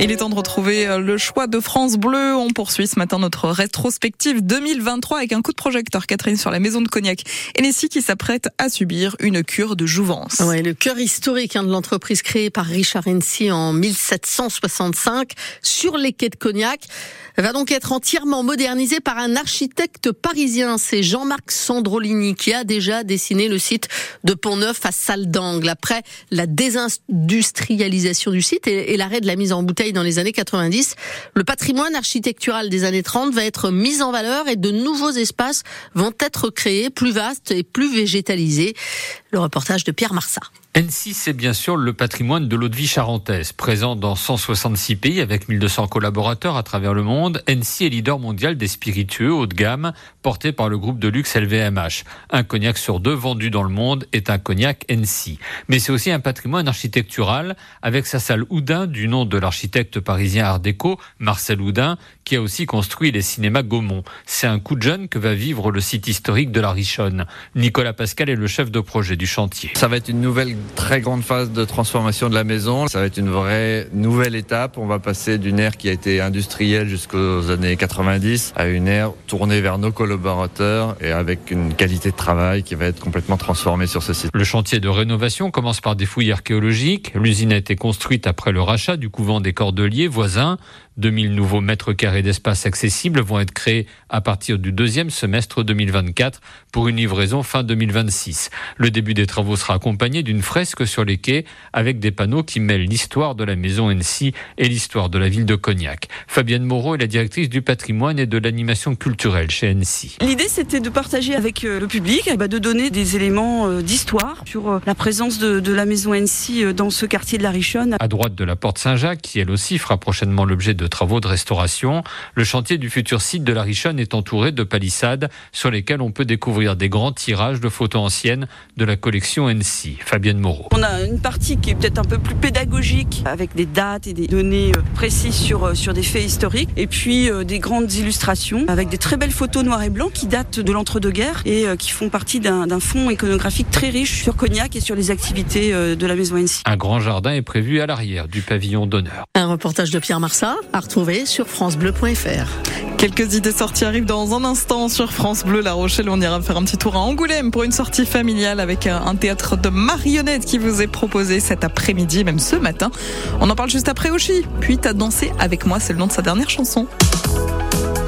Il est temps de retrouver euh, le choix de France Bleu. On poursuit ce matin notre rétrospective 2023 avec un coup de projecteur, Catherine, sur la maison de Cognac Hennessy qui s'apprête à subir une cure de jouvence. Ouais, le cœur historique hein, de l'entreprise créée par Richard Hennessy en 1765 sur les quais de Cognac va donc être entièrement modernisé par un architecte parisien. C'est Jean-Marc Sandrolini qui a déjà dessiné le site de Pont-Neuf à Salle d'Angle. Après la désindustrialisation du site et l'arrêt de la mise en bouteille dans les années 90. Le patrimoine architectural des années 30 va être mis en valeur et de nouveaux espaces vont être créés, plus vastes et plus végétalisés. Le reportage de Pierre Marsat. N6, c'est bien sûr le patrimoine de l'eau de vie charentaise, présent dans 166 pays avec 1200 collaborateurs à travers le monde. N6 est leader mondial des spiritueux haut de gamme, porté par le groupe de luxe LVMH. Un cognac sur deux vendu dans le monde est un cognac N6. Mais c'est aussi un patrimoine architectural, avec sa salle Houdin du nom de l'architecte parisien Art déco, Marcel Houdin, qui a aussi construit les cinémas Gaumont. C'est un coup de jeune que va vivre le site historique de la Richonne. Nicolas Pascal est le chef de projet du chantier. Ça va être une nouvelle très grande phase de transformation de la maison. Ça va être une vraie nouvelle étape. On va passer d'une ère qui a été industrielle jusqu'aux années 90 à une ère tournée vers nos collaborateurs et avec une qualité de travail qui va être complètement transformée sur ce site. Le chantier de rénovation commence par des fouilles archéologiques. L'usine a été construite après le rachat du couvent des Cordeliers voisins. 2000 nouveaux mètres carrés d'espace accessibles vont être créés à partir du deuxième semestre 2024 pour une livraison fin 2026. Le début des travaux sera accompagné d'une fresque sur les quais avec des panneaux qui mêlent l'histoire de la maison NC et l'histoire de la ville de Cognac. Fabienne Moreau est la directrice du patrimoine et de l'animation culturelle chez NC. L'idée c'était de partager avec euh, le public, bah, de donner des éléments euh, d'histoire sur euh, la présence de, de la maison NC dans ce quartier de la Richonne. À droite de la porte Saint-Jacques, qui elle aussi fera prochainement l'objet de travaux de restauration. Le chantier du futur site de la Richonne est entouré de palissades sur lesquelles on peut découvrir des grands tirages de photos anciennes de la collection NC. Fabienne Moreau. On a une partie qui est peut-être un peu plus pédagogique avec des dates et des données euh, précises sur, euh, sur des faits historiques et puis euh, des grandes illustrations avec des très belles photos noir et blanc qui datent de l'entre-deux-guerres et qui font partie d'un fonds iconographique très riche sur Cognac et sur les activités de la maison NC. Un grand jardin est prévu à l'arrière du pavillon d'honneur. Un reportage de Pierre Marsat retrouver sur francebleu.fr. Quelques idées sorties arrivent dans un instant sur France Bleu La Rochelle. On ira faire un petit tour à Angoulême pour une sortie familiale avec un théâtre de marionnettes qui vous est proposé cet après-midi, même ce matin. On en parle juste après Oshi. Puis t'as dansé avec moi, c'est le nom de sa dernière chanson.